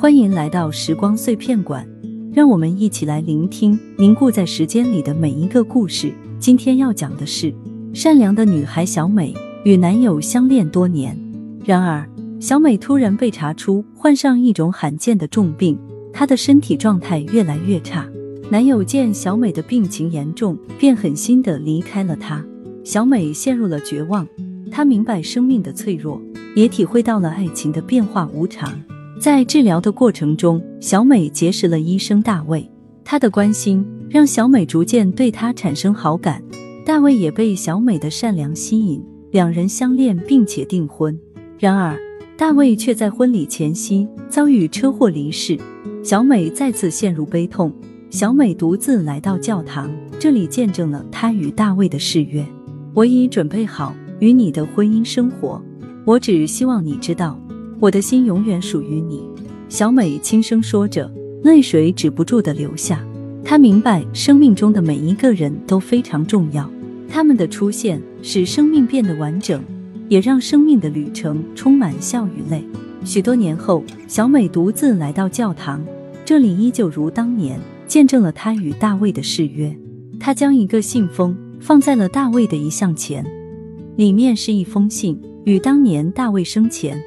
欢迎来到时光碎片馆，让我们一起来聆听凝固在时间里的每一个故事。今天要讲的是善良的女孩小美与男友相恋多年，然而小美突然被查出患上一种罕见的重病，她的身体状态越来越差。男友见小美的病情严重，便狠心的离开了她。小美陷入了绝望，她明白生命的脆弱，也体会到了爱情的变化无常。在治疗的过程中，小美结识了医生大卫，他的关心让小美逐渐对他产生好感。大卫也被小美的善良吸引，两人相恋并且订婚。然而，大卫却在婚礼前夕遭遇车祸离世，小美再次陷入悲痛。小美独自来到教堂，这里见证了她与大卫的誓约：“我已准备好与你的婚姻生活，我只希望你知道。”我的心永远属于你，小美轻声说着，泪水止不住的流下。她明白，生命中的每一个人都非常重要，他们的出现使生命变得完整，也让生命的旅程充满笑与泪。许多年后，小美独自来到教堂，这里依旧如当年，见证了她与大卫的誓约。她将一个信封放在了大卫的遗像前，里面是一封信，与当年大卫生前。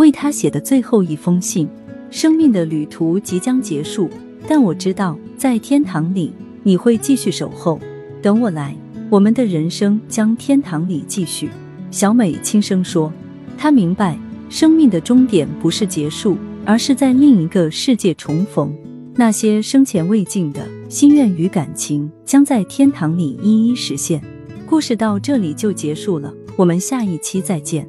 为他写的最后一封信，生命的旅途即将结束，但我知道在天堂里你会继续守候，等我来，我们的人生将天堂里继续。小美轻声说，她明白生命的终点不是结束，而是在另一个世界重逢。那些生前未尽的心愿与感情，将在天堂里一一实现。故事到这里就结束了，我们下一期再见。